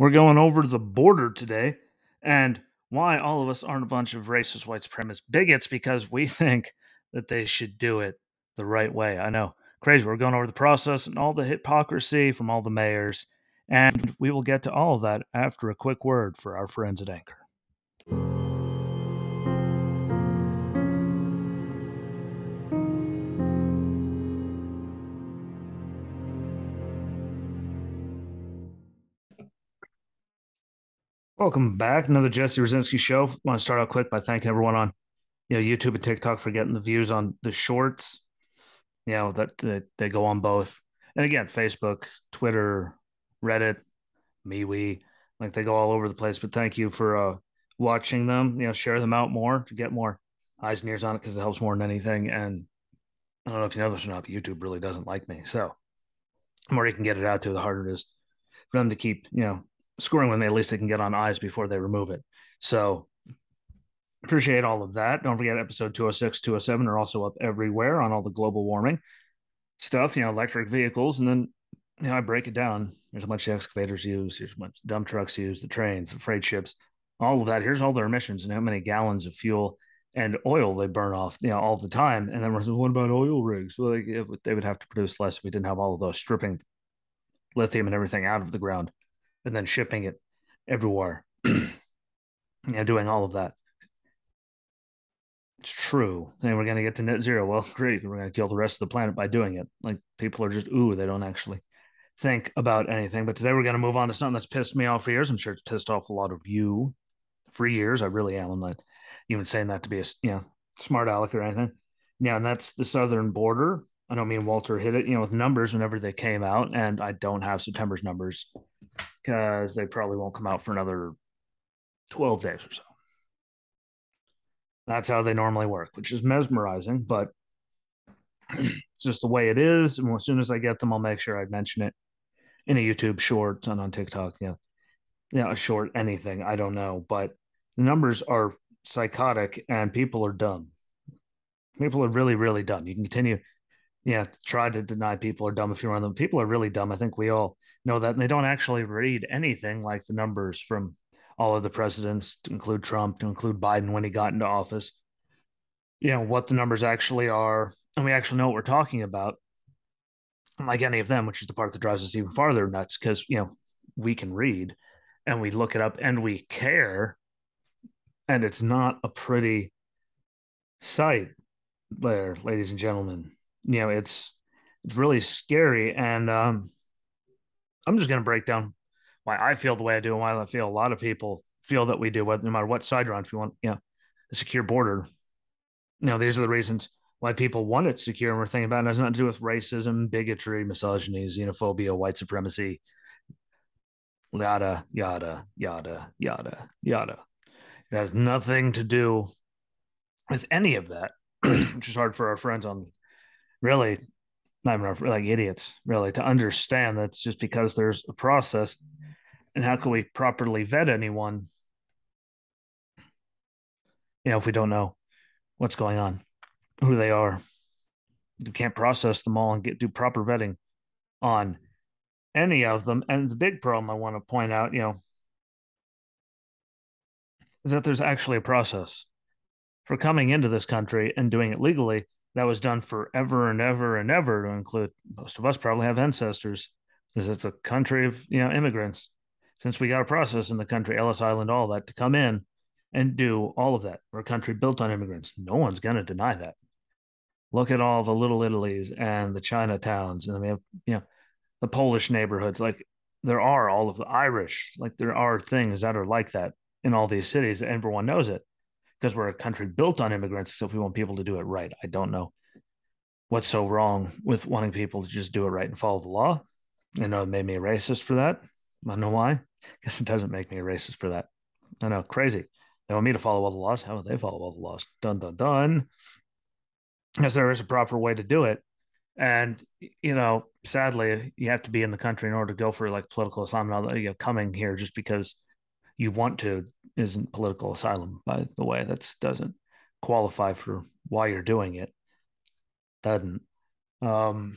We're going over the border today and why all of us aren't a bunch of racist white supremacist bigots because we think that they should do it the right way. I know, crazy. We're going over the process and all the hypocrisy from all the mayors. And we will get to all of that after a quick word for our friends at Anchor. Welcome back. Another Jesse Rucinski show. I want to start out quick by thanking everyone on you know YouTube and TikTok for getting the views on the shorts. You know that, that they go on both. And again, Facebook, Twitter, Reddit, MeWe, like they go all over the place. But thank you for uh, watching them. You know, share them out more to get more eyes and ears on it because it helps more than anything. And I don't know if you know this or not, but YouTube really doesn't like me. So the more you can get it out to, the harder it is for them to keep you know scoring me, at least they can get on eyes before they remove it. So appreciate all of that. Don't forget episode 206, 207 are also up everywhere on all the global warming stuff, you know, electric vehicles. And then, you know, I break it down. There's a bunch of excavators used, there's a bunch of dump trucks used, the trains, the freight ships, all of that. Here's all their emissions and how many gallons of fuel and oil they burn off, you know, all the time. And then we're saying, what about oil rigs? Well, like, they would have to produce less if we didn't have all of those stripping lithium and everything out of the ground and then shipping it everywhere. yeah, doing all of that. It's true. And we're going to get to net zero. Well, great. We're going to kill the rest of the planet by doing it. Like people are just, ooh, they don't actually think about anything. But today we're going to move on to something that's pissed me off for years. I'm sure it's pissed off a lot of you for years. I really am. I'm not even saying that to be a you know smart aleck or anything. Yeah, and that's the southern border. I know me and Walter hit it, you know, with numbers whenever they came out, and I don't have September's numbers because they probably won't come out for another 12 days or so. That's how they normally work, which is mesmerizing, but it's just the way it is. And as soon as I get them, I'll make sure I mention it in a YouTube short and on TikTok. Yeah. Yeah, a short anything. I don't know. But the numbers are psychotic and people are dumb. People are really, really dumb. You can continue yeah, try to deny people are dumb if you're one of them. People are really dumb. I think we all know that. And they don't actually read anything like the numbers from all of the presidents, to include Trump, to include Biden when he got into office. You know, what the numbers actually are. And we actually know what we're talking about. Like any of them, which is the part that drives us even farther nuts, because, you know, we can read and we look it up and we care. And it's not a pretty sight there, ladies and gentlemen you know it's it's really scary. And um i'm just going to break down why i feel the way i do and why i feel a lot of people feel that we do no matter what side you're on if you want you know a secure border. You know these are the reasons why people want it secure and we're thinking about it, it has nothing to do with racism bigotry misogyny xenophobia white supremacy. Yada yada yada yada yada. It has nothing to do with any of that which is hard for our friends on really not even like idiots really to understand that's just because there's a process and how can we properly vet anyone you know if we don't know what's going on who they are. You can't process them all and get do proper vetting on any of them. And the big problem i want to point out you know is that there's actually a process for coming into this country and doing it legally that was done forever and ever and ever to include most of us probably have ancestors because it's a country of you know immigrants. Since we got a process in the country ellis island all that to come in and do all of that we're a country built on immigrants no one's going to deny that. Look at all the little italy's and the chinatowns and we have you know the polish neighborhoods like there are all of the irish like there are things that are like that in all these cities everyone knows it because we're a country built on immigrants. So if we want people to do it right, I don't know what's so wrong with wanting people to just do it right and follow the law. I know it made me a racist for that. I know why. I guess it doesn't make me a racist for that. I know, crazy. They want me to follow all the laws. How would they follow all the laws? Dun dun dun. Because there is a proper way to do it. And you know, sadly, you have to be in the country in order to go for like political asylum. You know, coming here just because you want to isn't political asylum, by the way. That doesn't qualify for why you're doing it. Doesn't. Um,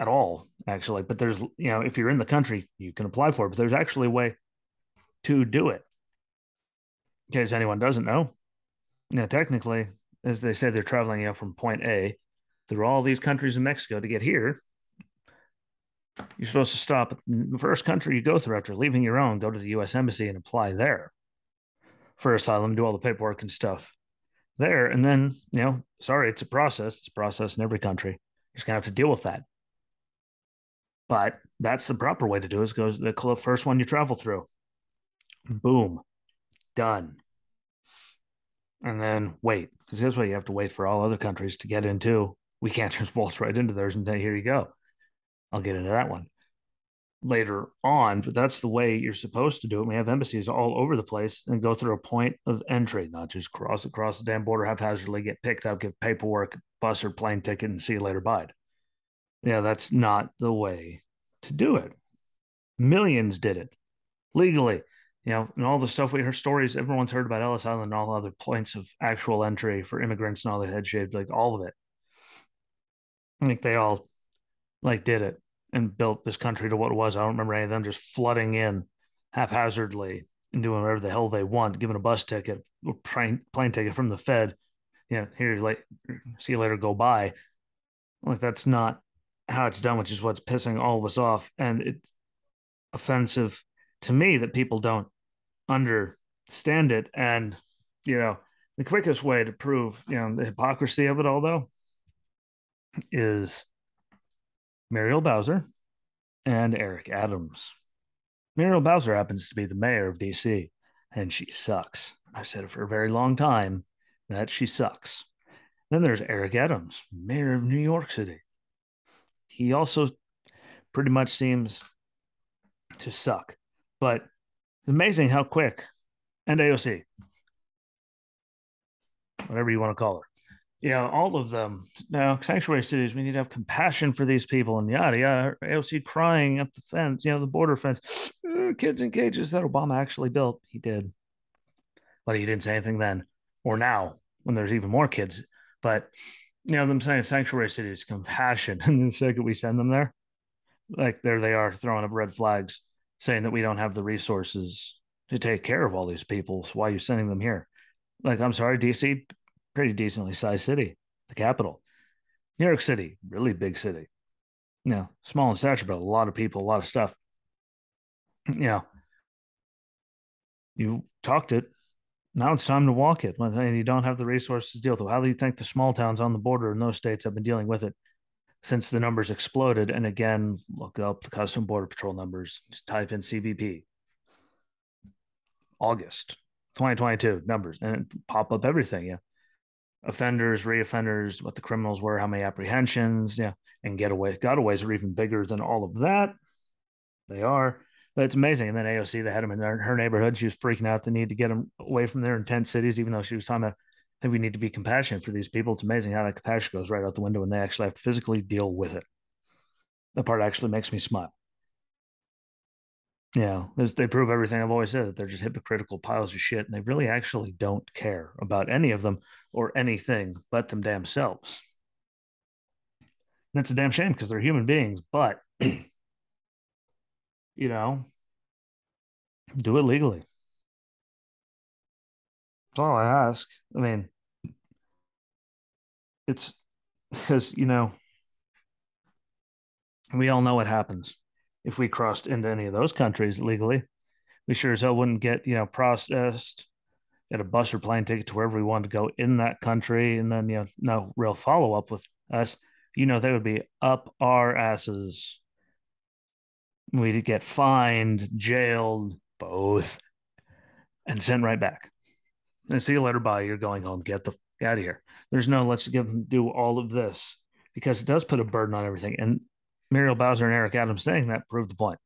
at all, actually. But there's, you know, if you're in the country, you can apply for it, but there's actually a way to do it. In case anyone doesn't know, you technically, as they say, they're traveling you know, from point A through all these countries in Mexico to get here. You're supposed to stop at the first country you go through after leaving your own, go to the US Embassy and apply there for asylum, do all the paperwork and stuff there. And then, you know, sorry, it's a process. It's a process in every country. You're just gonna have to deal with that. But that's the proper way to do it. Is goes the first one you travel through. Boom, done. And then wait, because here's what you have to wait for all other countries to get into. We can't just waltz right into theirs and then here you go. I'll get into that one later on, but that's the way you're supposed to do it. We have embassies all over the place and go through a point of entry, not just cross across the damn border haphazardly, get picked up, get paperwork, bus or plane ticket, and see you later. Bye. Yeah, that's not the way to do it. Millions did it legally. You know, and all the stuff we heard stories, everyone's heard about Ellis Island and all other points of actual entry for immigrants and all the head shaved, like all of it. I think they all like did it and built this country to what it was. I don't remember any of them just flooding in haphazardly and doing whatever the hell they want, giving a bus ticket, plane, plane ticket from the Fed. You know, here, like, see you later, go by. Like, that's not how it's done, which is what's pissing all of us off. And it's offensive to me that people don't understand it. And, you know, the quickest way to prove, you know, the hypocrisy of it all, though, is Muriel Bowser, and Eric Adams. Muriel Bowser happens to be the mayor of DC, and she sucks. I've said it for a very long time that she sucks. Then there's Eric Adams, mayor of New York City. He also pretty much seems to suck, but amazing how quick, and AOC, whatever you want to call her, you know, all of them. Now, sanctuary cities, we need to have compassion for these people and yada yada. AOC crying up the fence, you know, the border fence, uh, kids in cages that Obama actually built. He did, but he didn't say anything then or now when there's even more kids. But you know, them saying sanctuary cities, compassion, and the second we send them there, like there they are throwing up red flags, saying that we don't have the resources to take care of all these people. So why are you sending them here? Like, I'm sorry, DC, pretty decently sized city, the capital. New York City, really big city. You know, small in stature, but a lot of people, a lot of stuff. You know, you talked it. Now it's time to walk it. And you don't have the resources to deal with it. How do you think the small towns on the border in those states have been dealing with it since the numbers exploded? And again, look up the Custom Border Patrol numbers. Just type in CBP. August 2022 numbers and pop up everything. Yeah offenders, reoffenders, what the criminals were, how many apprehensions, yeah, and getaway gotaways are even bigger than all of that. They are. But it's amazing. And then AOC, they had them in her neighborhood. She was freaking out the need to get them away from their intense cities, even though she was talking about, I think we need to be compassionate for these people. It's amazing how that compassion goes right out the window and they actually have to physically deal with it. That part actually makes me smile. Yeah, they prove everything I've always said that they're just hypocritical piles of shit, and they really actually don't care about any of them or anything but them damn selves. And it's a damn shame because they're human beings, but you know, do it legally. That's all I ask. I mean, it's because you know we all know what happens if we crossed into any of those countries legally. We sure as hell wouldn't get, you know, processed, get a bus or plane ticket to wherever we wanted to go in that country, and then you know, no real follow up with us. You know, they would be up our asses. We'd get fined, jailed, both, and sent right back. And see you later. Bye. You're going home. Get the out of here. There's no let's give them do all of this because it does put a burden on everything. And Muriel Bowser and Eric Adams saying that proved the point.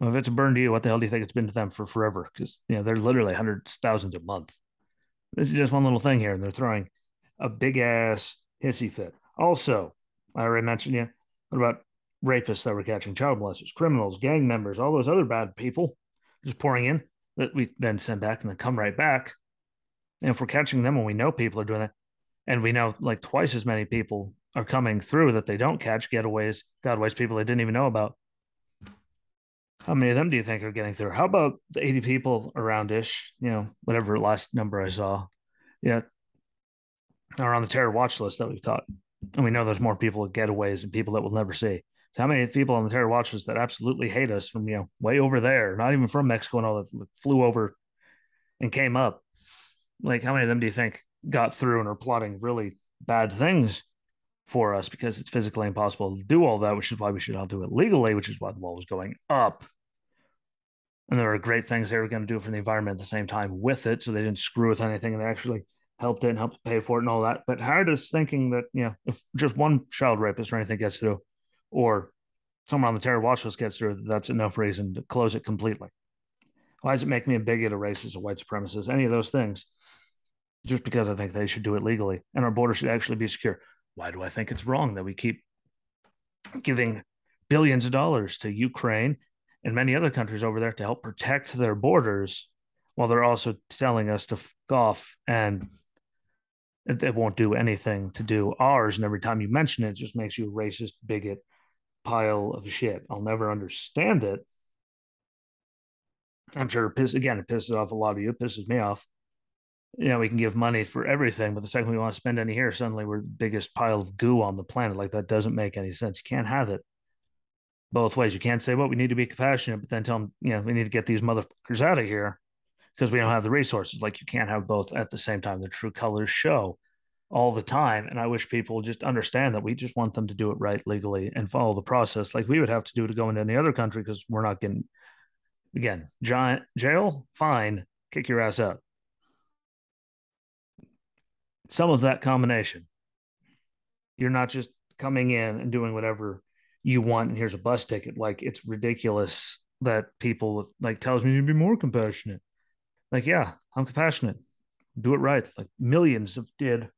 If it's a burn to you, what the hell do you think it's been to them for forever? Because you know they're literally hundreds, thousands a month. This is just one little thing here, and they're throwing a big ass hissy fit. Also, I already mentioned you. What about rapists that were catching child molesters, criminals, gang members, all those other bad people just pouring in that we then send back and then come right back. And if we're catching them and we know people are doing that, and we know like twice as many people are coming through that they don't catch getaways, gotaways, people they didn't even know about. How many of them do you think are getting through? How about the 80 people around ish, you know, whatever last number I saw? Yeah. Are on the terror watch list that we've caught. And we know there's more people at getaways and people that we'll never see. So how many people on the terror watch list that absolutely hate us from, you know, way over there, not even from Mexico and all that flew over and came up? Like, how many of them do you think got through and are plotting really bad things for us because it's physically impossible to do all that, which is why we should all do it legally, which is why the wall was going up. And there are great things they were going to do for the environment at the same time with it. So they didn't screw with anything and they actually helped it and helped pay for it and all that. But Howard is thinking that, you know, if just one child rapist or anything gets through, or someone on the terror watch list gets through, that's enough reason to close it completely. Why does it make me a bigot, a racist, a white supremacist, any of those things? Just because I think they should do it legally and our border should actually be secure. Why do I think it's wrong that we keep giving billions of dollars to Ukraine and many other countries over there to help protect their borders while they're also telling us to f off and it, it, won't do anything to do ours. And every time you mention it, it just makes you a racist, bigot pile of shit. I'll never understand it. I'm sure it pisses, again, it pisses off a lot of you. It pisses me off you know, we can give money for everything, but the second we want to spend any here, suddenly we're the biggest pile of goo on the planet. Like that doesn't make any sense. You can't have it both ways. You can't say, well, we need to be compassionate, but then tell them, you know, we need to get these motherfuckers out of here because we don't have the resources. Like you can't have both at the same time. The true colors show all the time. And I wish people just understand that we just want them to do it right legally and follow the process like we would have to do to go into any other country because we're not getting, again, giant jail, fine, kick your ass out some of that combination. You're not just coming in and doing whatever you want and here's a bus ticket. Like it's ridiculous that people like tells me to be more compassionate. Like, yeah, I'm compassionate. Do it right. Like millions of did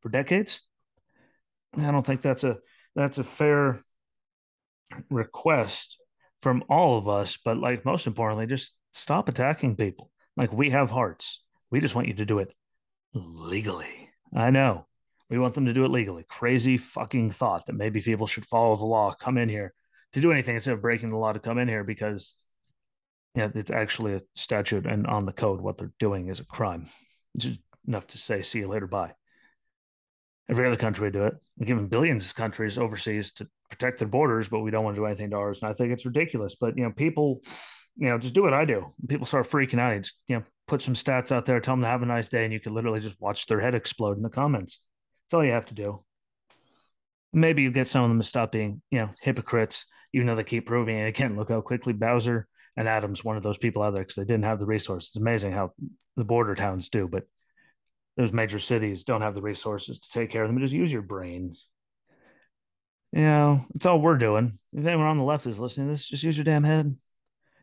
for decades. I don't think that's a that's a fair request from all of us, but like most importantly, just stop attacking people. Like we have hearts. We just want you to do it legally. I know. We want them to do it legally. Crazy fucking thought that maybe people should follow the law, come in here to do anything instead of breaking the law to come in here because yeah, it's actually a statute and on the code what they're doing is a crime. It's just enough to say, see you later, bye. Every other country do it. We're giving billions of countries overseas to protect their borders, but we don't want to do anything to ours. And I think it's ridiculous. But you know, people, you know, just do what I do. People start freaking out. It's, you know, put some stats out there, tell them to have a nice day, and you can literally just watch their head explode in the comments. That's all you have to do. Maybe you get some of them to stop being, you know, hypocrites, even though they keep proving it. Again, look how quickly Bowser and Adams, one of those people out there, because they didn't have the resources. It's amazing how the border towns do, but those major cities don't have the resources to take care of them. Just use your brains. You know, it's all we're doing. If anyone on the left is listening to this, just use your damn head.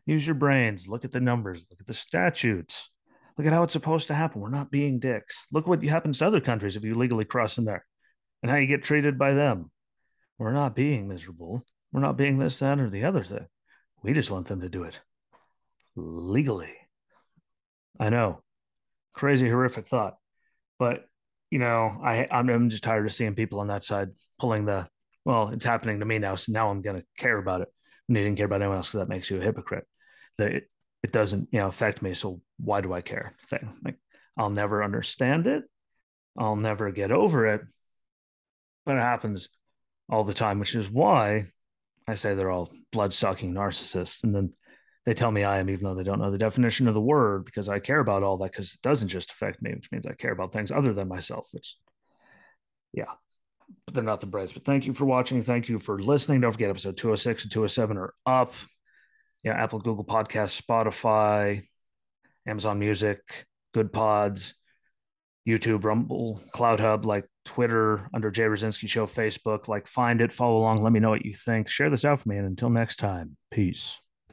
Use your brains. Look at the numbers. Look at the statutes. Look at how it's supposed to happen. We're not being dicks. Look what happens to other countries if you legally cross in there and how you get treated by them. We're not being miserable. We're not being this, that, or the other thing. We just want them to do it legally. I know. Crazy, horrific thought. But, you know, I, I'm just tired of seeing people on that side pulling the, well, it's happening to me now. So now I'm going to care about it and you didn't care about anyone else because that makes you a hypocrite. That it, doesn't, you know, affect me. So why do I care? Thing like I'll never understand it. I'll never get over it. But it happens all the time, which is why I say they're all blood sucking narcissists. And then they tell me I am, even though they don't know the definition of the word, because I care about all that, because it doesn't just affect me, which means I care about things other than myself, which, yeah, but they're not the Braves. But thank you for watching. Thank you for listening. Don't forget episode 206 and 207 are up. Yeah, Apple, Google Podcasts, Spotify, Amazon Music, Goodpods, YouTube, Rumble, Cloud Hub, like Twitter under Jay Rucinski Show, Facebook. Like find it, follow along, let me know what you think. Share this out for me. And until next time, peace.